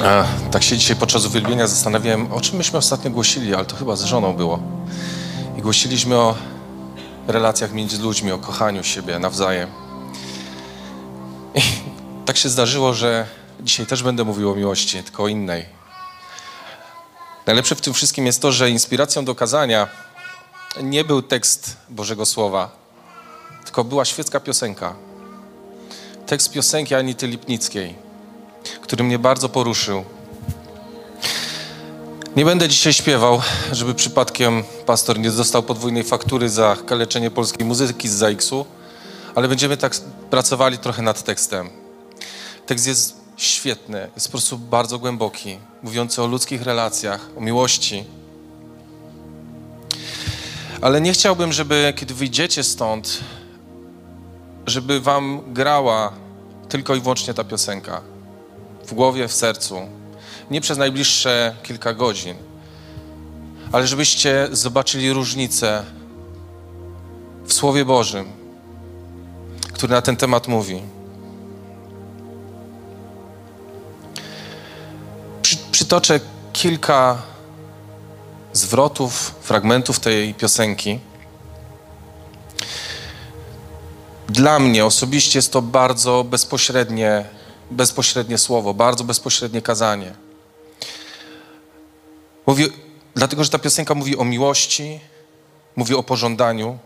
e, tak się dzisiaj podczas uwielbienia zastanawiałem, o czym myśmy ostatnio głosili, ale to chyba z żoną było. I głosiliśmy o relacjach między ludźmi, o kochaniu siebie nawzajem. I tak się zdarzyło, że dzisiaj też będę mówił o miłości, tylko o innej. Najlepsze w tym wszystkim jest to, że inspiracją do kazania nie był tekst Bożego Słowa, tylko była świecka piosenka. Tekst piosenki Anity Lipnickiej, który mnie bardzo poruszył. Nie będę dzisiaj śpiewał, żeby przypadkiem pastor nie dostał podwójnej faktury za kaleczenie polskiej muzyki z ZAX-u, ale będziemy tak pracowali trochę nad tekstem. Tekst jest świetny, jest po prostu bardzo głęboki, mówiący o ludzkich relacjach, o miłości. Ale nie chciałbym, żeby kiedy wyjdziecie stąd, żeby wam grała tylko i wyłącznie ta piosenka. W głowie, w sercu. Nie przez najbliższe kilka godzin, ale żebyście zobaczyli różnicę w Słowie Bożym, który na ten temat mówi. Przy, przytoczę kilka zwrotów, fragmentów tej piosenki. Dla mnie osobiście jest to bardzo bezpośrednie, bezpośrednie słowo, bardzo bezpośrednie kazanie. Mówi, dlatego, że ta piosenka mówi o miłości, mówi o pożądaniu,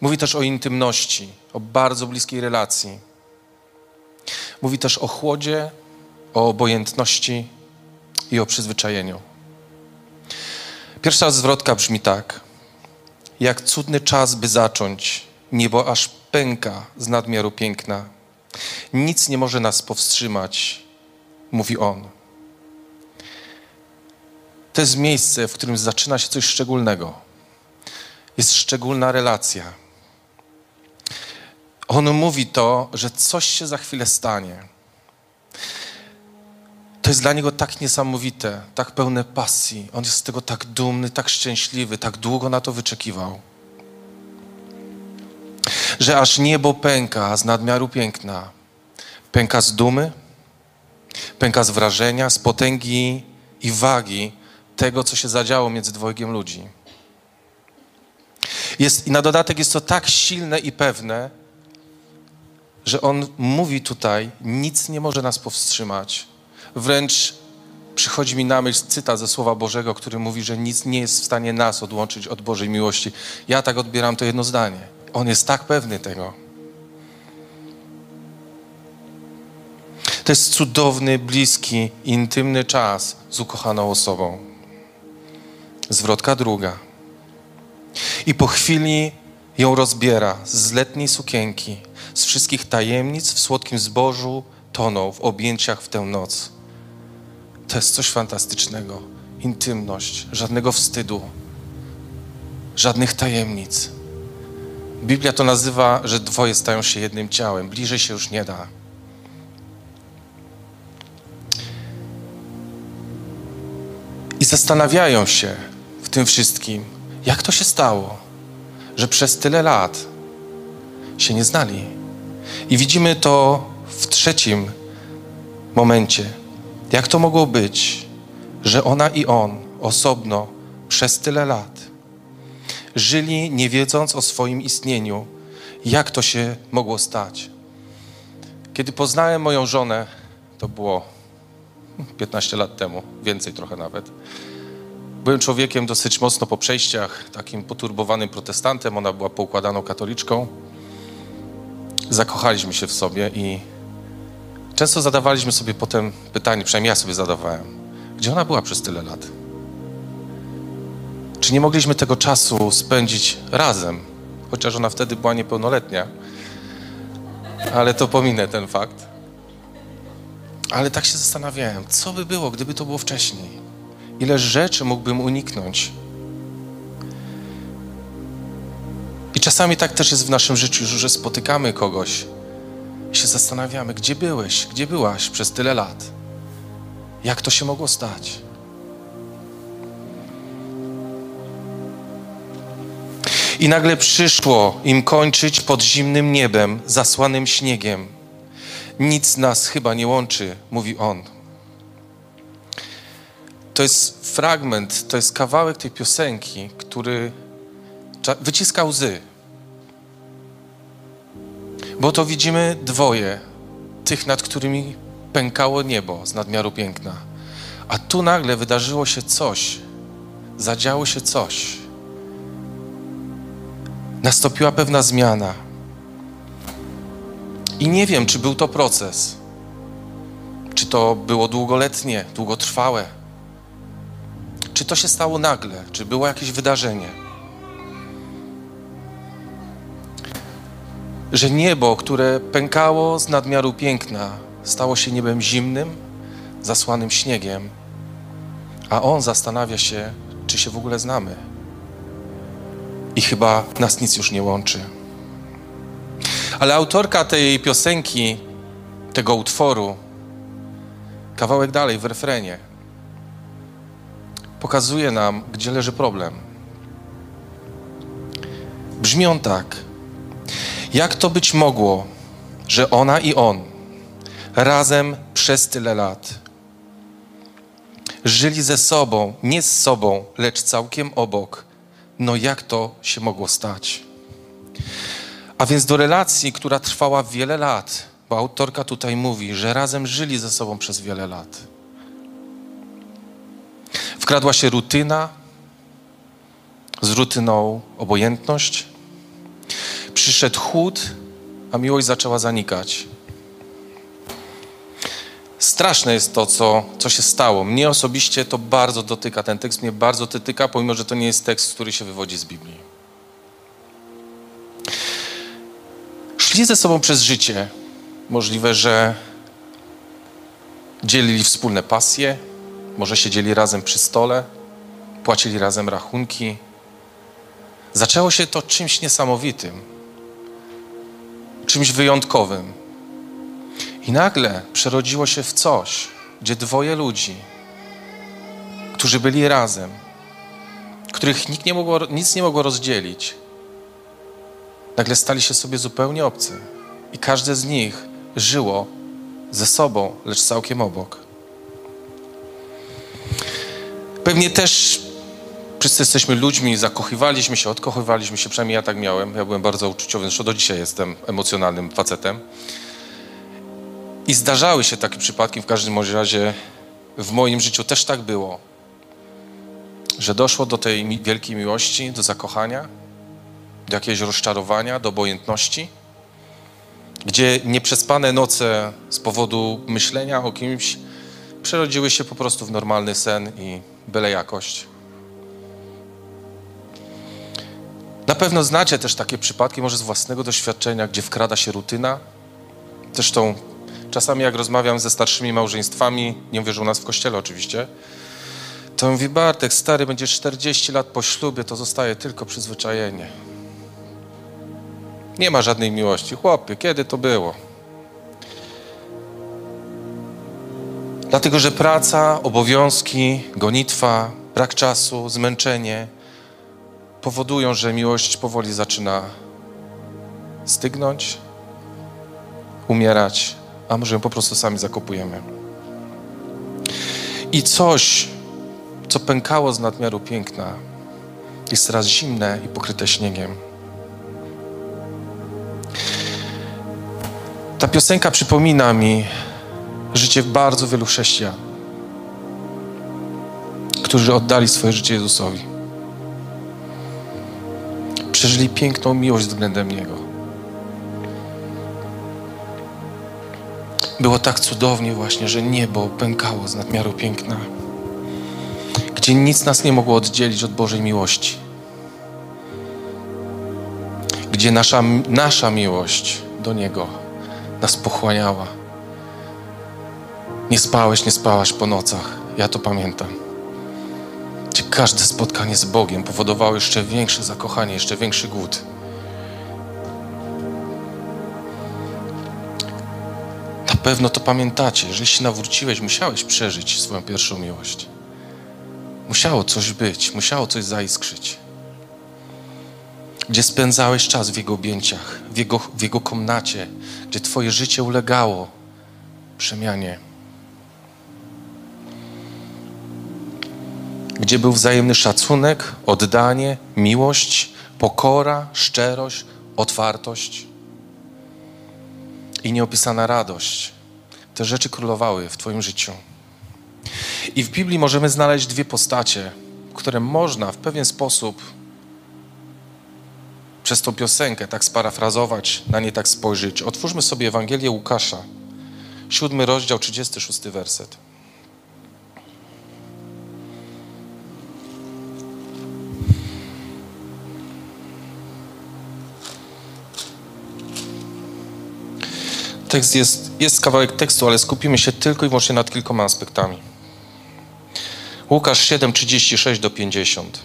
mówi też o intymności, o bardzo bliskiej relacji. Mówi też o chłodzie, o obojętności i o przyzwyczajeniu. Pierwsza zwrotka brzmi tak. Jak cudny czas, by zacząć, niebo aż pęka z nadmiaru piękna. Nic nie może nas powstrzymać, mówi on. To jest miejsce, w którym zaczyna się coś szczególnego. Jest szczególna relacja. On mówi to, że coś się za chwilę stanie. To jest dla niego tak niesamowite, tak pełne pasji. On jest z tego tak dumny, tak szczęśliwy, tak długo na to wyczekiwał. Że aż niebo pęka z nadmiaru piękna. Pęka z dumy, pęka z wrażenia, z potęgi i wagi tego, co się zadziało między dwojgiem ludzi. Jest, I na dodatek jest to tak silne i pewne, że on mówi tutaj: nic nie może nas powstrzymać. Wręcz przychodzi mi na myśl cytat ze Słowa Bożego, który mówi, że nic nie jest w stanie nas odłączyć od Bożej miłości. Ja tak odbieram to jedno zdanie. On jest tak pewny tego. To jest cudowny, bliski, intymny czas z ukochaną osobą. Zwrotka druga. I po chwili ją rozbiera z letniej sukienki, z wszystkich tajemnic w słodkim zbożu toną w objęciach w tę noc. To jest coś fantastycznego. Intymność, żadnego wstydu, żadnych tajemnic. Biblia to nazywa, że dwoje stają się jednym ciałem. Bliżej się już nie da. I zastanawiają się w tym wszystkim, jak to się stało, że przez tyle lat się nie znali. I widzimy to w trzecim momencie. Jak to mogło być, że ona i on osobno przez tyle lat żyli nie wiedząc o swoim istnieniu? Jak to się mogło stać? Kiedy poznałem moją żonę, to było 15 lat temu, więcej trochę nawet. Byłem człowiekiem dosyć mocno po przejściach, takim poturbowanym protestantem. Ona była poukładaną katoliczką. Zakochaliśmy się w sobie i często zadawaliśmy sobie potem pytanie, przynajmniej ja sobie zadawałem, gdzie ona była przez tyle lat? Czy nie mogliśmy tego czasu spędzić razem? Chociaż ona wtedy była niepełnoletnia. Ale to pominę ten fakt. Ale tak się zastanawiałem, co by było, gdyby to było wcześniej? Ile rzeczy mógłbym uniknąć? I czasami tak też jest w naszym życiu, że spotykamy kogoś i się zastanawiamy, gdzie byłeś, gdzie byłaś przez tyle lat? Jak to się mogło stać? I nagle przyszło im kończyć pod zimnym niebem, zasłanym śniegiem. nic nas chyba nie łączy, mówi on. To jest fragment, to jest kawałek tej piosenki, który wyciska łzy. Bo to widzimy dwoje, tych, nad którymi pękało niebo z nadmiaru piękna. A tu nagle wydarzyło się coś, zadziało się coś. Nastąpiła pewna zmiana. I nie wiem, czy był to proces, czy to było długoletnie, długotrwałe, czy to się stało nagle, czy było jakieś wydarzenie. Że niebo, które pękało z nadmiaru piękna, stało się niebem zimnym, zasłanym śniegiem, a on zastanawia się, czy się w ogóle znamy. I chyba nas nic już nie łączy. Ale autorka tej piosenki, tego utworu, kawałek dalej w refrenie, pokazuje nam, gdzie leży problem. Brzmi on tak. Jak to być mogło, że ona i on razem przez tyle lat żyli ze sobą, nie z sobą, lecz całkiem obok? No jak to się mogło stać? A więc do relacji, która trwała wiele lat, bo autorka tutaj mówi, że razem żyli ze sobą przez wiele lat. Wkradła się rutyna, z rutyną obojętność. Przyszedł chłód, a miłość zaczęła zanikać. Straszne jest to, co, co się stało. Mnie osobiście to bardzo dotyka. Ten tekst mnie bardzo dotyka, pomimo że to nie jest tekst, który się wywodzi z Biblii. Szli ze sobą przez życie. Możliwe, że dzielili wspólne pasje, może siedzieli razem przy stole, płacili razem rachunki. Zaczęło się to czymś niesamowitym, czymś wyjątkowym. I nagle przerodziło się w coś, gdzie dwoje ludzi, którzy byli razem, których nikt nie mogło, nic nie mogło rozdzielić, nagle stali się sobie zupełnie obcy. I każde z nich żyło ze sobą, lecz całkiem obok. Pewnie też wszyscy jesteśmy ludźmi, zakochiwaliśmy się, odkochywaliśmy się, przynajmniej ja tak miałem. Ja byłem bardzo uczuciowy, zresztą do dzisiaj jestem emocjonalnym facetem. I zdarzały się takie przypadki, w każdym razie w moim życiu też tak było, że doszło do tej wielkiej miłości, do zakochania, do jakiegoś rozczarowania, do obojętności, gdzie nieprzespane noce z powodu myślenia o kimś przerodziły się po prostu w normalny sen i byle jakość. Na pewno znacie też takie przypadki, może z własnego doświadczenia, gdzie wkrada się rutyna. Zresztą czasami jak rozmawiam ze starszymi małżeństwami, nie mówię, że u nas w kościele oczywiście, to mówi, Bartek, stary, będzie 40 lat po ślubie, to zostaje tylko przyzwyczajenie. Nie ma żadnej miłości. Chłopie, kiedy to było? Dlatego, że praca, obowiązki, gonitwa, brak czasu, zmęczenie powodują, że miłość powoli zaczyna stygnąć, umierać, a może ją po prostu sami zakopujemy. I coś, co pękało z nadmiaru piękna, jest teraz zimne i pokryte śniegiem. Ta piosenka przypomina mi życie bardzo wielu chrześcijan, którzy oddali swoje życie Jezusowi. Przeżyli piękną miłość względem Niego. Było tak cudownie właśnie, że niebo pękało z nadmiaru piękna, gdzie nic nas nie mogło oddzielić od Bożej miłości. Gdzie nasza, nasza miłość do Niego nas pochłaniała. Nie spałeś, nie spałaś po nocach. Ja to pamiętam. Gdzie każde spotkanie z Bogiem powodowało jeszcze większe zakochanie, jeszcze większy głód. Pewno to pamiętacie. Jeżeli się nawróciłeś, musiałeś przeżyć swoją pierwszą miłość. Musiało coś być, musiało coś zaiskrzyć. Gdzie spędzałeś czas w Jego objęciach, w Jego, w Jego komnacie, gdzie Twoje życie ulegało przemianie. Gdzie był wzajemny szacunek, oddanie, miłość, pokora, szczerość, otwartość i nieopisana radość. Te rzeczy królowały w Twoim życiu. I w Biblii możemy znaleźć dwie postacie, które można w pewien sposób przez tą piosenkę tak sparafrazować, na nie tak spojrzeć. Otwórzmy sobie Ewangelię Łukasza, siódmy rozdział, 36 werset. Tekst jest, jest kawałek tekstu, ale skupimy się tylko i wyłącznie nad kilkoma aspektami. Łukasz 7, 36 do 50.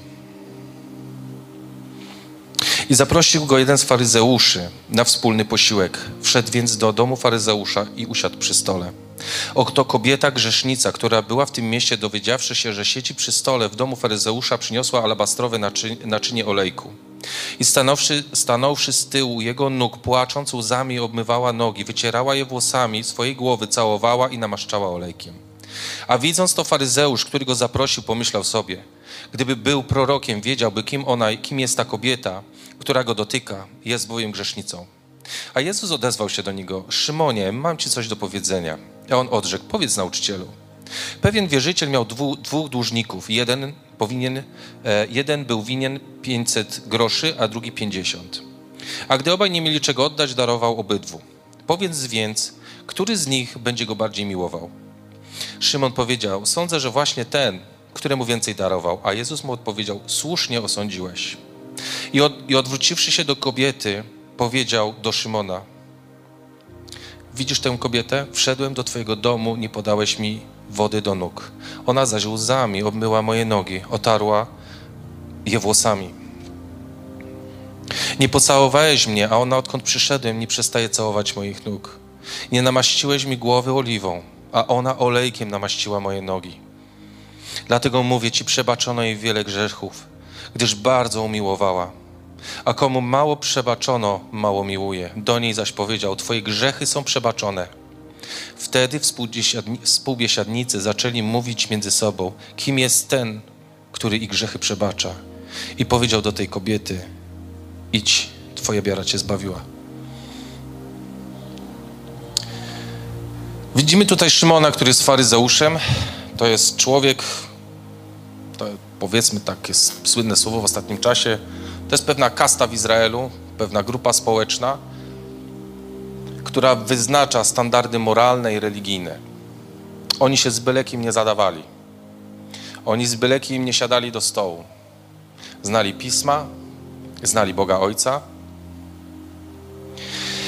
I zaprosił go jeden z faryzeuszy na wspólny posiłek. Wszedł więc do domu faryzeusza i usiadł przy stole. Oto kobieta grzesznica, która była w tym mieście, dowiedziawszy się, że siedzi przy stole w domu faryzeusza, przyniosła alabastrowe naczynie, naczynie olejku. I stanowszy, stanąwszy z tyłu jego nóg, płacząc łzami, obmywała nogi, wycierała je włosami, swojej głowy całowała i namaszczała olejkiem. A widząc to faryzeusz, który go zaprosił, pomyślał sobie, gdyby był prorokiem, wiedziałby, kim ona, kim jest ta kobieta, która go dotyka, jest bowiem grzesznicą. A Jezus odezwał się do niego: Szymonie, mam ci coś do powiedzenia. A on odrzekł: Powiedz nauczycielu. Pewien wierzyciel miał dwu, dwóch dłużników. Jeden, powinien, e, jeden był winien 500 groszy, a drugi 50. A gdy obaj nie mieli czego oddać, darował obydwu. Powiedz więc, który z nich będzie go bardziej miłował? Szymon powiedział: Sądzę, że właśnie ten, któremu więcej darował. A Jezus mu odpowiedział: Słusznie osądziłeś. I, od, I odwróciwszy się do kobiety, powiedział do Szymona: Widzisz tę kobietę? Wszedłem do Twojego domu, nie podałeś mi wody do nóg. Ona zaś łzami obmyła moje nogi, otarła je włosami. Nie pocałowałeś mnie, a ona odkąd przyszedłem, nie przestaje całować moich nóg. Nie namaściłeś mi głowy oliwą, a ona olejkiem namaściła moje nogi. Dlatego mówię Ci, przebaczono jej wiele grzechów, gdyż bardzo umiłowała. A komu mało przebaczono, mało miłuje. Do niej zaś powiedział: Twoje grzechy są przebaczone. Wtedy współbiesiadnicy zaczęli mówić między sobą, kim jest ten, który ich grzechy przebacza. I powiedział do tej kobiety: Idź, Twoja wiara cię zbawiła. Widzimy tutaj Szymona, który jest faryzeuszem. To jest człowiek, to powiedzmy takie słynne słowo w ostatnim czasie, to jest pewna kasta w Izraelu, pewna grupa społeczna, która wyznacza standardy moralne i religijne. Oni się z bylekim nie zadawali. Oni z bylekim nie siadali do stołu. Znali pisma, znali Boga Ojca.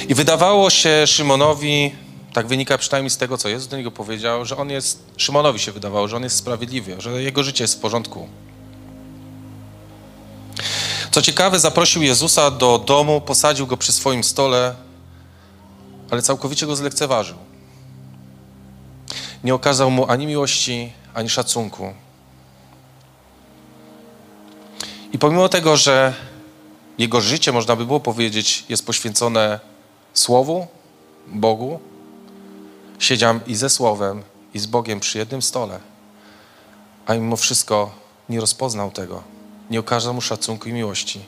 I wydawało się Szymonowi, tak wynika przynajmniej z tego, co Jezus do niego powiedział, że on jest, Szymonowi się wydawało, że on jest sprawiedliwy, że jego życie jest w porządku. Co ciekawe, zaprosił Jezusa do domu, posadził go przy swoim stole, ale całkowicie go zlekceważył. Nie okazał mu ani miłości, ani szacunku. I pomimo tego, że jego życie, można by było powiedzieć, jest poświęcone Słowu, Bogu, siedział i ze Słowem, i z Bogiem przy jednym stole, a mimo wszystko nie rozpoznał tego nie okaże mu szacunku i miłości.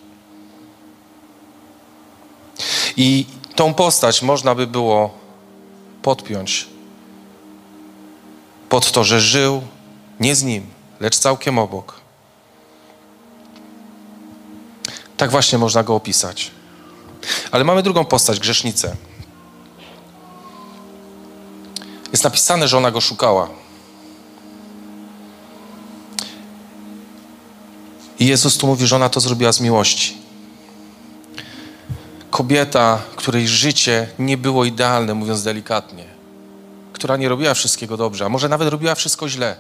I tą postać można by było podpiąć pod to, że żył nie z nim, lecz całkiem obok. Tak właśnie można go opisać. Ale mamy drugą postać, grzesznicę. Jest napisane, że ona go szukała. I Jezus tu mówi, że ona to zrobiła z miłości. Kobieta, której życie nie było idealne, mówiąc delikatnie, która nie robiła wszystkiego dobrze, a może nawet robiła wszystko źle.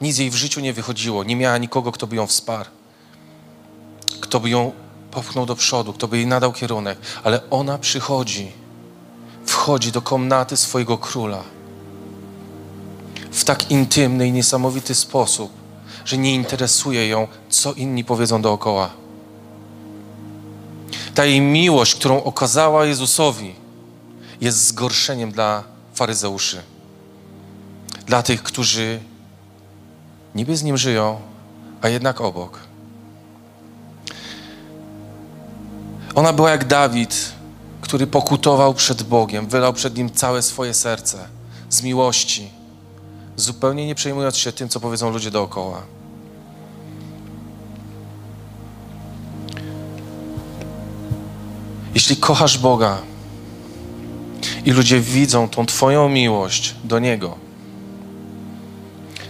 Nic jej w życiu nie wychodziło, nie miała nikogo, kto by ją wsparł, kto by ją popchnął do przodu, kto by jej nadał kierunek, ale ona przychodzi, wchodzi do komnaty swojego króla w tak intymny i niesamowity sposób że nie interesuje ją, co inni powiedzą dookoła. Ta jej miłość, którą okazała Jezusowi, jest zgorszeniem dla faryzeuszy. Dla tych, którzy niby z nim żyją, a jednak obok. Ona była jak Dawid, który pokutował przed Bogiem, wylał przed nim całe swoje serce z miłości, zupełnie nie przejmując się tym, co powiedzą ludzie dookoła. Jeśli kochasz Boga i ludzie widzą tą Twoją miłość do Niego,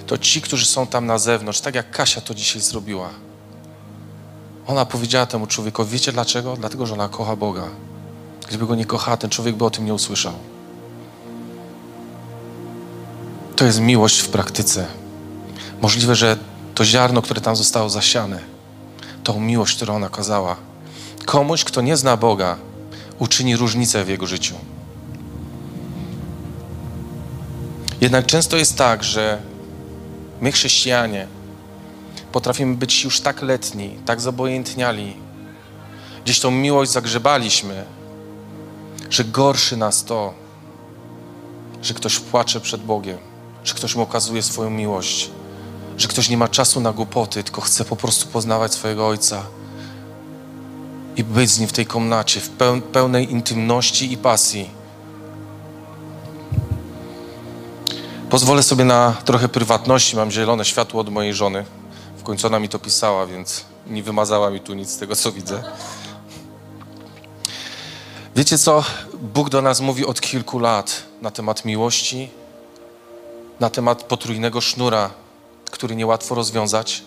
to ci, którzy są tam na zewnątrz, tak jak Kasia to dzisiaj zrobiła, ona powiedziała temu człowiekowi, wiecie dlaczego? Dlatego, że ona kocha Boga. Gdyby go nie kochała, ten człowiek by o tym nie usłyszał. To jest miłość w praktyce. Możliwe, że to ziarno, które tam zostało zasiane, tą miłość, którą ona kazała, komuś, kto nie zna Boga, uczyni różnicę w jego życiu. Jednak często jest tak, że my, chrześcijanie, potrafimy być już tak letni, tak zobojętniali, gdzieś tą miłość zagrzebaliśmy, że gorszy nas to, że ktoś płacze przed Bogiem, że ktoś mu okazuje swoją miłość, że ktoś nie ma czasu na głupoty, tylko chce po prostu poznawać swojego Ojca i być z Nim w tej komnacie, w pełnej intymności i pasji. Pozwolę sobie na trochę prywatności. Mam zielone światło od mojej żony. W końcu ona mi to pisała, więc nie wymazała mi tu nic z tego, co widzę. Wiecie co? Bóg do nas mówi od kilku lat na temat miłości, na temat potrójnego sznura, który niełatwo rozwiązać,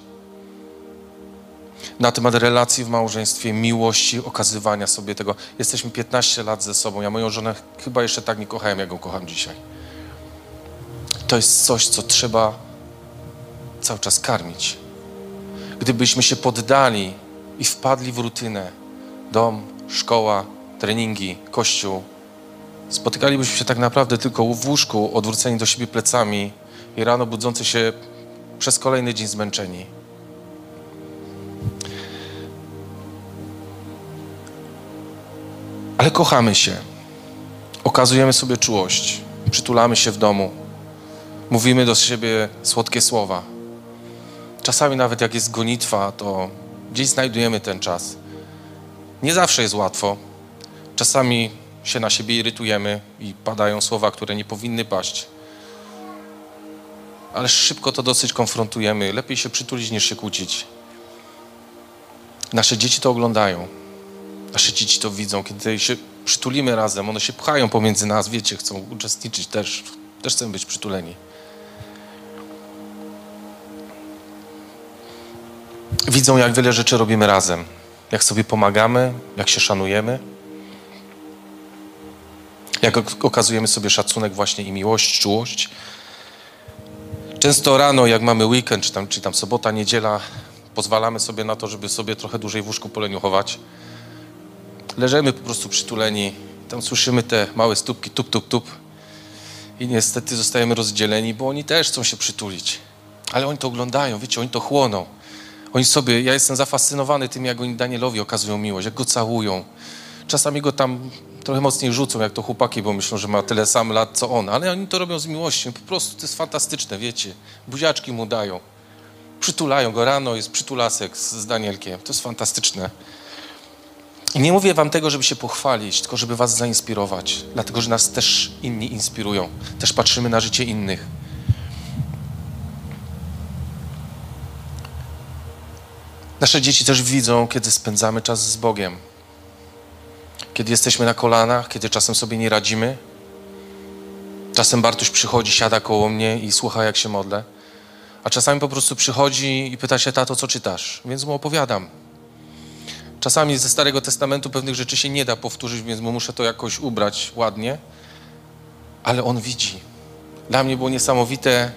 na temat relacji w małżeństwie, miłości, okazywania sobie tego. Jesteśmy 15 lat ze sobą. Ja moją żonę chyba jeszcze tak nie kochałem, jak ją kocham dzisiaj. To jest coś, co trzeba cały czas karmić. Gdybyśmy się poddali i wpadli w rutynę, dom, szkoła, treningi, kościół, spotykalibyśmy się tak naprawdę tylko w łóżku, odwróceni do siebie plecami i rano budzący się przez kolejny dzień zmęczeni. Kochamy się, okazujemy sobie czułość, przytulamy się w domu, mówimy do siebie słodkie słowa. Czasami nawet jak jest gonitwa, to gdzieś znajdujemy ten czas. Nie zawsze jest łatwo. Czasami się na siebie irytujemy i padają słowa, które nie powinny paść. Ale szybko to dosyć konfrontujemy. Lepiej się przytulić niż się kłócić. Nasze dzieci to oglądają. Nasze dzieci to widzą. Kiedy się przytulimy razem, one się pchają pomiędzy nas, wiecie, chcą uczestniczyć też. Też chcą być przytuleni. widzą, jak wiele rzeczy robimy razem. Jak sobie pomagamy, jak się szanujemy, jak okazujemy sobie szacunek właśnie i miłość, czułość. Często rano, jak mamy weekend, czy tam, czy tam sobota, niedziela, pozwalamy sobie na to, żeby sobie trochę dłużej w łóżku poleniuchować. Leżymy po prostu przytuleni, tam słyszymy te małe stópki, tup, tup, tup. I niestety zostajemy rozdzieleni, bo oni też chcą się przytulić. Ale oni to oglądają, wiecie, oni to chłoną. Oni sobie, ja jestem zafascynowany tym, jak oni Danielowi okazują miłość, jak go całują. Czasami go tam trochę mocniej rzucą, jak to chłopaki, bo myślą, że ma tyle sam lat, co on. Ale oni to robią z miłością. Po prostu to jest fantastyczne, wiecie. Buziaczki mu dają. Przytulają go rano, jest przytulasek z, z Danielkiem. To jest fantastyczne. I nie mówię wam tego, żeby się pochwalić, tylko żeby was zainspirować. Dlatego, że nas też inni inspirują. Też patrzymy na życie innych. Nasze dzieci też widzą, kiedy spędzamy czas z Bogiem. Kiedy jesteśmy na kolanach, kiedy czasem sobie nie radzimy. Czasem Bartuś przychodzi, siada koło mnie i słucha, jak się modlę. A czasami po prostu przychodzi i pyta się, tato, co czytasz? Więc mu opowiadam. Czasami ze Starego Testamentu pewnych rzeczy się nie da powtórzyć, więc mu muszę to jakoś ubrać ładnie. Ale on widzi. Dla mnie było niesamowite,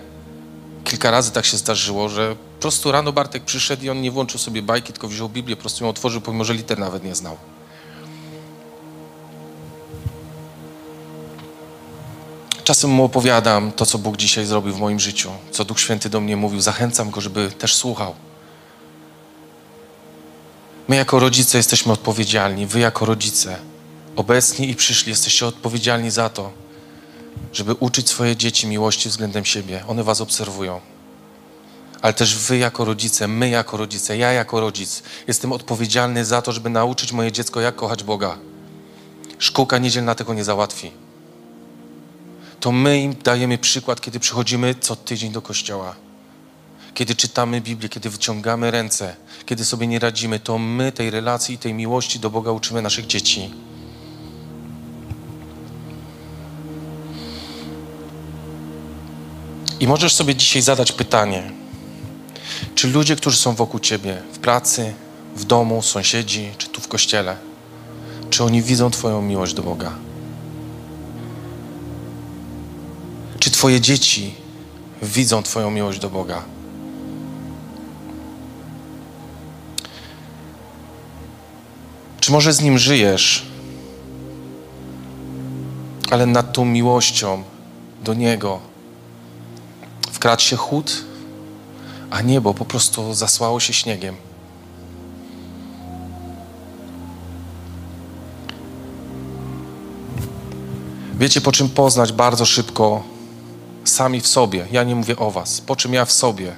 kilka razy tak się zdarzyło, że po prostu rano Bartek przyszedł i on nie włączył sobie bajki, tylko wziął Biblię, po prostu ją otworzył, pomimo że liter nawet nie znał. Czasem mu opowiadam to, co Bóg dzisiaj zrobił w moim życiu, co Duch Święty do mnie mówił. Zachęcam go, żeby też słuchał. My jako rodzice jesteśmy odpowiedzialni, wy jako rodzice, obecni i przyszli, jesteście odpowiedzialni za to, żeby uczyć swoje dzieci miłości względem siebie. One was obserwują. Ale też wy jako rodzice, my jako rodzice, ja jako rodzic jestem odpowiedzialny za to, żeby nauczyć moje dziecko, jak kochać Boga. Szkółka niedzielna tego nie załatwi. To my im dajemy przykład, kiedy przychodzimy co tydzień do kościoła. Kiedy czytamy Biblię, kiedy wyciągamy ręce, kiedy sobie nie radzimy, to my tej relacji, tej miłości do Boga uczymy naszych dzieci. I możesz sobie dzisiaj zadać pytanie, czy ludzie, którzy są wokół ciebie, w pracy, w domu, sąsiedzi, czy tu w kościele, czy oni widzą Twoją miłość do Boga? Czy Twoje dzieci widzą Twoją miłość do Boga? Może z Nim żyjesz, ale nad tą miłością do Niego wkradł się chłód, a niebo po prostu zasłało się śniegiem? Wiecie, po czym poznać bardzo szybko sami w sobie. Ja nie mówię o Was. Po czym ja w sobie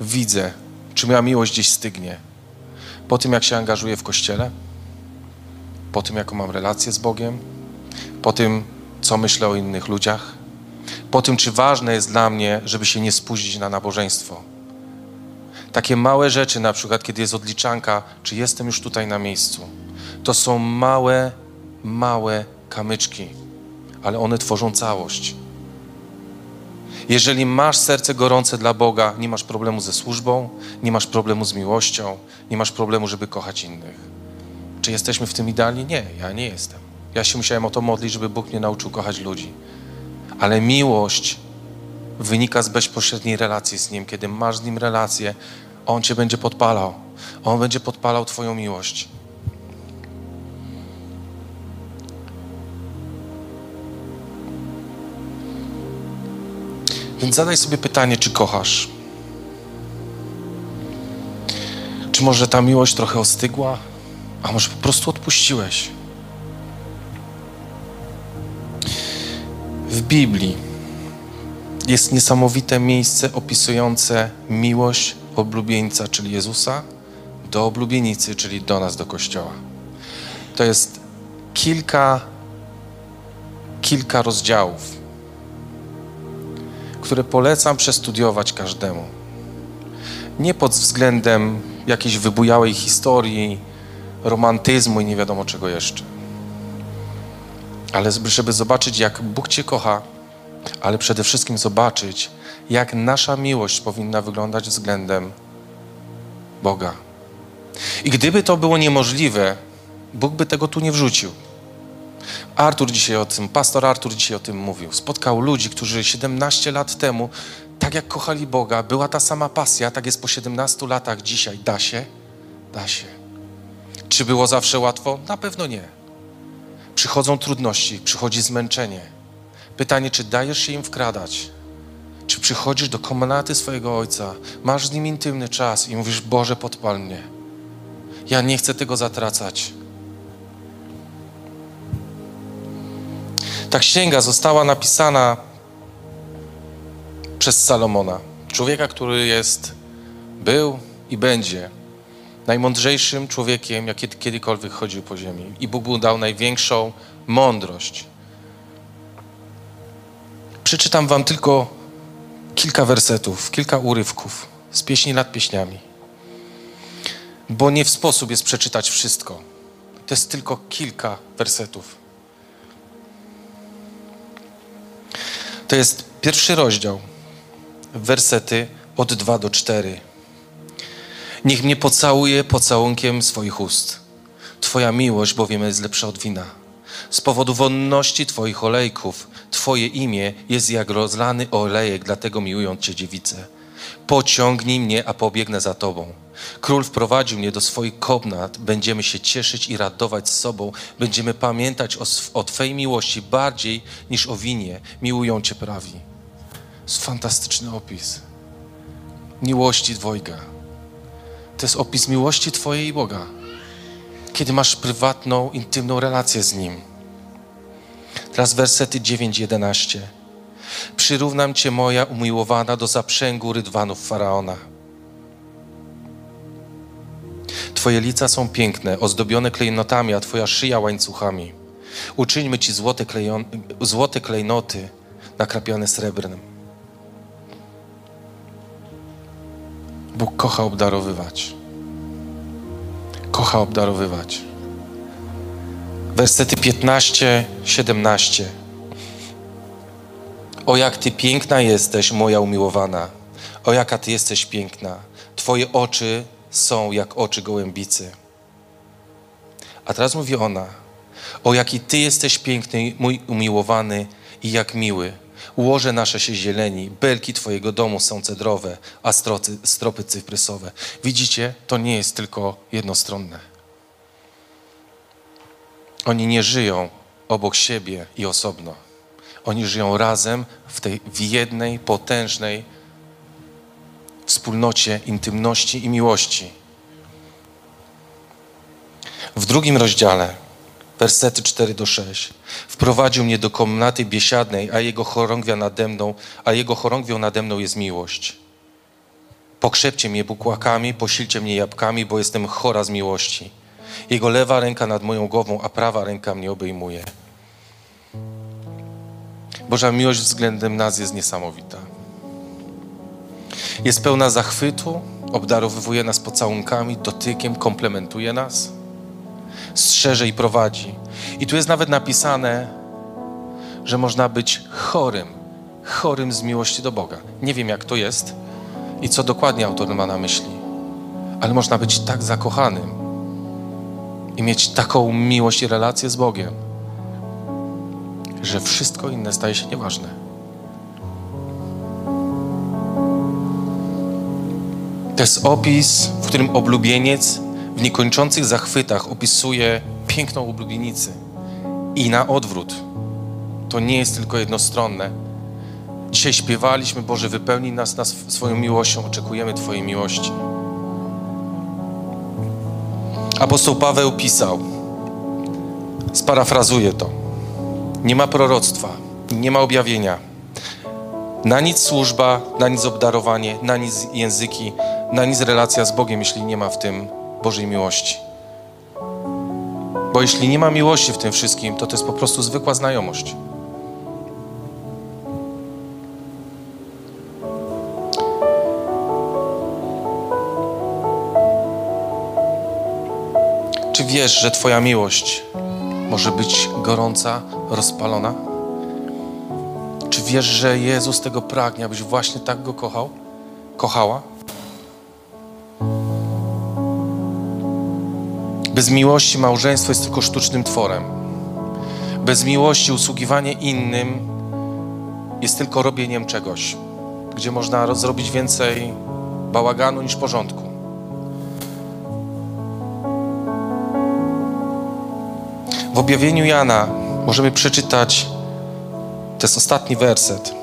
widzę, czy moja miłość gdzieś stygnie. Po tym, jak się angażuję w kościele, po tym, jaką mam relację z Bogiem, po tym, co myślę o innych ludziach, po tym, czy ważne jest dla mnie, żeby się nie spóźnić na nabożeństwo. Takie małe rzeczy, na przykład, kiedy jest odliczanka, czy jestem już tutaj na miejscu. To są małe, małe kamyczki, ale one tworzą całość. Jeżeli masz serce gorące dla Boga, nie masz problemu ze służbą, nie masz problemu z miłością, nie masz problemu, żeby kochać innych. Czy jesteśmy w tym idealni? Nie, ja nie jestem. Ja się musiałem o to modlić, żeby Bóg mnie nauczył kochać ludzi. Ale miłość wynika z bezpośredniej relacji z Nim. Kiedy masz z Nim relację, On Cię będzie podpalał. On będzie podpalał Twoją miłość. Więc zadaj sobie pytanie, czy kochasz? Czy może ta miłość trochę ostygła? A może po prostu odpuściłeś? W Biblii jest niesamowite miejsce opisujące miłość oblubieńca, czyli Jezusa, do oblubienicy, czyli do nas, do Kościoła. To jest kilka, kilka rozdziałów, które polecam przestudiować każdemu. Nie pod względem jakiejś wybujałej historii, romantyzmu i nie wiadomo czego jeszcze. Ale żeby zobaczyć, jak Bóg Cię kocha, ale przede wszystkim zobaczyć, jak nasza miłość powinna wyglądać względem Boga. I gdyby to było niemożliwe, Bóg by tego tu nie wrzucił. Artur dzisiaj o tym, pastor Artur dzisiaj o tym mówił. Spotkał ludzi, którzy 17 lat temu, tak jak kochali Boga, była ta sama pasja, tak jest po 17 latach dzisiaj. Da się? Da się. Czy było zawsze łatwo? Na pewno nie. Przychodzą trudności, przychodzi zmęczenie. Pytanie, czy dajesz się im wkradać? Czy przychodzisz do komnaty swojego ojca, masz z nim intymny czas i mówisz: Boże, podpal mnie. Ja nie chcę tego zatracać. Ta księga została napisana przez Salomona, człowieka, który jest, był i będzie najmądrzejszym człowiekiem, jaki kiedykolwiek chodził po ziemi. I Bóg mu dał największą mądrość. Przeczytam wam tylko kilka wersetów, kilka urywków z pieśni nad pieśniami. Bo nie w sposób jest przeczytać wszystko. To jest tylko kilka wersetów. To jest pierwszy rozdział, wersety od 2 do 4. Niech mnie pocałuje pocałunkiem swoich ust. Twoja miłość bowiem jest lepsza od wina. Z powodu wonności Twoich olejków, Twoje imię jest jak rozlany olejek, dlatego miłują Cię dziewice. Pociągnij mnie, a pobiegnę za Tobą. Król wprowadził mnie do swoich komnat, będziemy się cieszyć i radować z sobą, będziemy pamiętać o, o Twej miłości bardziej niż o winie. Miłują Cię prawi. To jest fantastyczny opis miłości dwojga. To jest opis miłości Twojej i Boga. Kiedy masz prywatną, intymną relację z Nim. Teraz wersety 9-11. Przyrównam Cię, moja umiłowana, do zaprzęgu rydwanów Faraona. Twoje lica są piękne, ozdobione klejnotami, a Twoja szyja łańcuchami. Uczyńmy Ci złote, klejon, złote klejnoty nakrapiane srebrem. Bóg kocha obdarowywać. Kocha obdarowywać. Wersety 15, 17. O jak Ty piękna jesteś, moja umiłowana. O jaka Ty jesteś piękna. Twoje oczy są jak oczy gołębicy. A teraz mówi ona, o jaki Ty jesteś piękny, mój umiłowany i jak miły. Ułoże nasze się zieleni, belki Twojego domu są cedrowe, a strocy, stropy cyprysowe. Widzicie, to nie jest tylko jednostronne. Oni nie żyją obok siebie i osobno. Oni żyją razem w tej w jednej, potężnej wspólnocie intymności i miłości. W drugim rozdziale, wersety 4 do 6, wprowadził mnie do komnaty biesiadnej, a jego chorągwia nade mną, a jego chorągwią nade mną jest miłość. Pokrzepcie mnie bukłakami, posilcie mnie jabłkami, bo jestem chora z miłości. Jego lewa ręka nad moją głową, a prawa ręka mnie obejmuje. Boża miłość względem nas jest niesamowita. Jest pełna zachwytu, obdarowywuje nas pocałunkami, dotykiem, komplementuje nas, strzeże i prowadzi. I tu jest nawet napisane, że można być chorym, chorym z miłości do Boga. Nie wiem, jak to jest i co dokładnie autor ma na myśli, ale można być tak zakochanym i mieć taką miłość i relację z Bogiem, że wszystko inne staje się nieważne. To jest opis, w którym oblubieniec w niekończących zachwytach opisuje piękną oblubienicę. I na odwrót. To nie jest tylko jednostronne. Dzisiaj śpiewaliśmy, Boże, wypełnij nas, nas swoją miłością, oczekujemy Twojej miłości. Apostoł Paweł pisał, sparafrazuję to, nie ma proroctwa, nie ma objawienia, na nic służba, na nic obdarowanie, na nic języki, na nic relacja z Bogiem, jeśli nie ma w tym Bożej miłości. Bo jeśli nie ma miłości w tym wszystkim, to to jest po prostu zwykła znajomość. Czy wiesz, że Twoja miłość może być gorąca, rozpalona? Czy wiesz, że Jezus tego pragnie, abyś właśnie tak go kochał? Kochała? Bez miłości małżeństwo jest tylko sztucznym tworem. Bez miłości usługiwanie innym jest tylko robieniem czegoś, gdzie można zrobić więcej bałaganu niż porządku. W objawieniu Jana możemy przeczytać, to jest ostatni werset.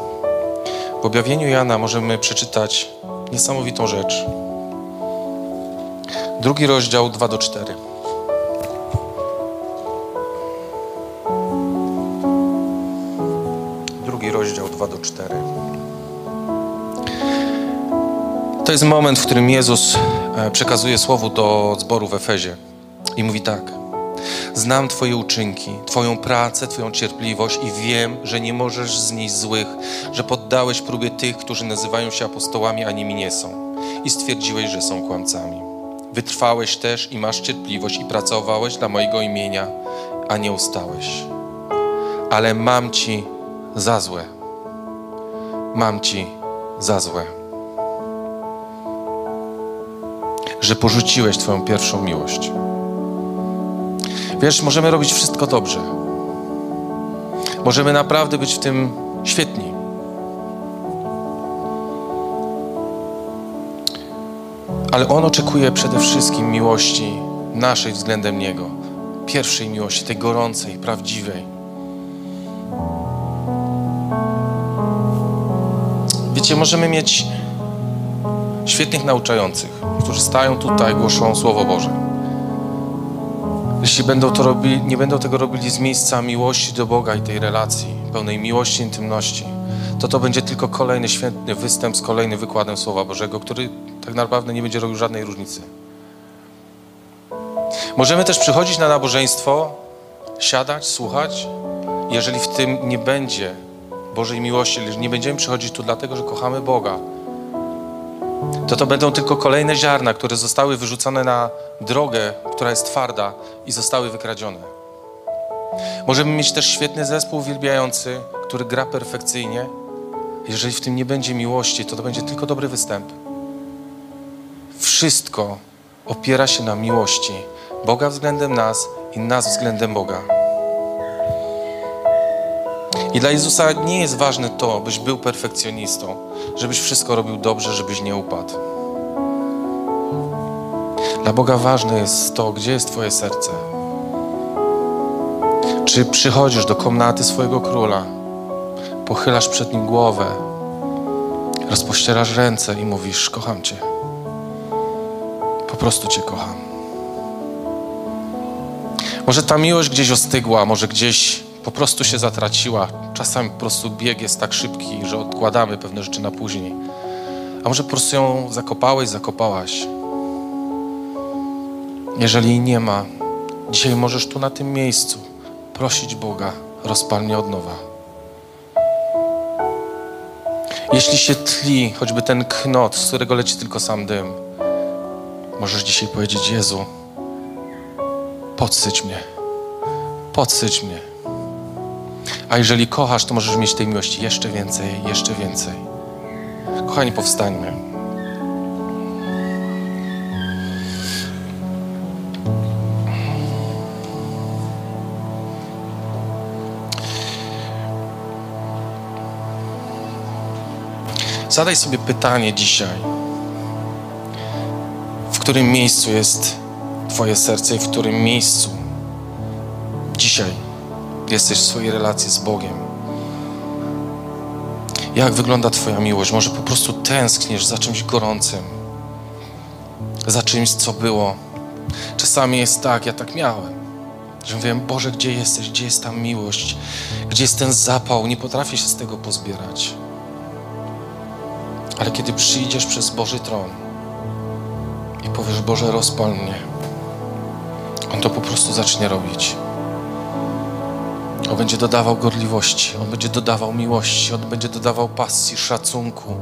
W objawieniu Jana możemy przeczytać niesamowitą rzecz. Drugi rozdział 2 do 4. To jest moment, w którym Jezus e, przekazuje słowo do zboru w Efezie i mówi tak. Znam Twoje uczynki, Twoją pracę, Twoją cierpliwość i wiem, że nie możesz znieść złych, że poddałeś próbie tych, którzy nazywają się apostołami, a nimi nie są. I stwierdziłeś, że są kłamcami. Wytrwałeś też i masz cierpliwość i pracowałeś dla mojego imienia, a nie ustałeś. Ale mam Ci za złe. Mam Ci za złe. Że porzuciłeś Twoją pierwszą miłość. Wiesz, możemy robić wszystko dobrze. Możemy naprawdę być w tym świetni. Ale On oczekuje przede wszystkim miłości naszej względem Niego. Pierwszej miłości, tej gorącej, prawdziwej. Wiecie, możemy mieć świetnych nauczających, którzy stają tutaj, głoszą Słowo Boże. Jeśli będą to robili, nie będą tego robili z miejsca miłości do Boga i tej relacji, pełnej miłości, intymności, to to będzie tylko kolejny świętny występ z kolejnym wykładem Słowa Bożego, który tak naprawdę nie będzie robił żadnej różnicy. Możemy też przychodzić na nabożeństwo, siadać, słuchać. Jeżeli w tym nie będzie Bożej miłości, jeżeli nie będziemy przychodzić tu dlatego, że kochamy Boga, to to będą tylko kolejne ziarna, które zostały wyrzucone na drogę, która jest twarda i zostały wykradzione. Możemy mieć też świetny zespół uwielbiający, który gra perfekcyjnie. Jeżeli w tym nie będzie miłości, to to będzie tylko dobry występ. Wszystko opiera się na miłości Boga względem nas i nas względem Boga. I dla Jezusa nie jest ważne to, byś był perfekcjonistą, żebyś wszystko robił dobrze, żebyś nie upadł. Dla Boga ważne jest to, gdzie jest Twoje serce. Czy przychodzisz do komnaty swojego króla, pochylasz przed nim głowę, rozpościerasz ręce i mówisz: Kocham Cię. Po prostu Cię kocham. Może ta miłość gdzieś ostygła, może gdzieś po prostu się zatraciła. Czasami po prostu bieg jest tak szybki, że odkładamy pewne rzeczy na później. A może po prostu ją zakopałeś, zakopałaś. Jeżeli jej nie ma, dzisiaj możesz tu na tym miejscu prosić Boga, rozpal mnie od nowa. Jeśli się tli choćby ten knot, z którego leci tylko sam dym, możesz dzisiaj powiedzieć: Jezu, podsyć mnie, podsyć mnie. A jeżeli kochasz, to możesz mieć tej miłości jeszcze więcej, jeszcze więcej. Kochani, powstańmy. Zadaj sobie pytanie dzisiaj, w którym miejscu jest Twoje serce i w którym miejscu dzisiaj jesteś w swojej relacji z Bogiem. Jak wygląda Twoja miłość? Może po prostu tęskniesz za czymś gorącym, za czymś, co było. Czasami jest tak, ja tak miałem, że mówiłem, Boże, gdzie jesteś? Gdzie jest ta miłość? Gdzie jest ten zapał? Nie potrafię się z tego pozbierać. Ale kiedy przyjdziesz przez Boży tron i powiesz, Boże, rozpal mnie, On to po prostu zacznie robić. On będzie dodawał gorliwości, On będzie dodawał miłości, On będzie dodawał pasji, szacunku.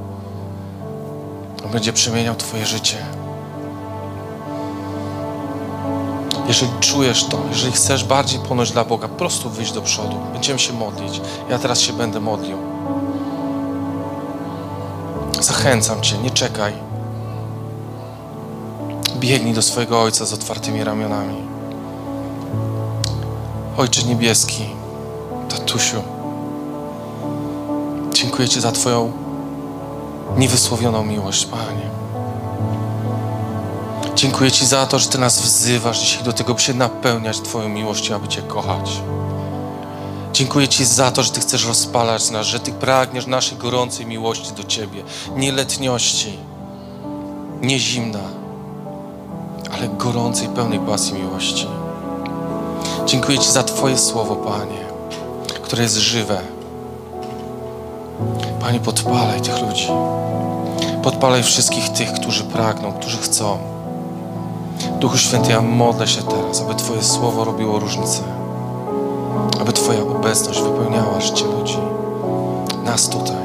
On będzie przemieniał Twoje życie. Jeżeli czujesz to, jeżeli chcesz bardziej płynąć dla Boga, po prostu wyjść do przodu. Będziemy się modlić. Ja teraz się będę modlił. Zachęcam Cię, nie czekaj. Biegnij do swojego Ojca z otwartymi ramionami. Ojcze Niebieski, Tatusiu, dziękuję Ci za Twoją niewysłowioną miłość, Panie. Dziękuję Ci za to, że Ty nas wzywasz dzisiaj do tego, by się napełniać Twoją miłością, aby Cię kochać. Dziękuję Ci za to, że Ty chcesz rozpalać nas, że Ty pragniesz naszej gorącej miłości do Ciebie, nie letniości, nie zimna, ale gorącej, pełnej pasji miłości. Dziękuję Ci za Twoje słowo, Panie, które jest żywe. Panie, podpalaj tych ludzi. Podpalaj wszystkich tych, którzy pragną, którzy chcą. Duchu Święty, ja modlę się teraz, aby Twoje słowo robiło różnicę. Aby Twoja obecność wypełniała życie ludzi. Nas tutaj.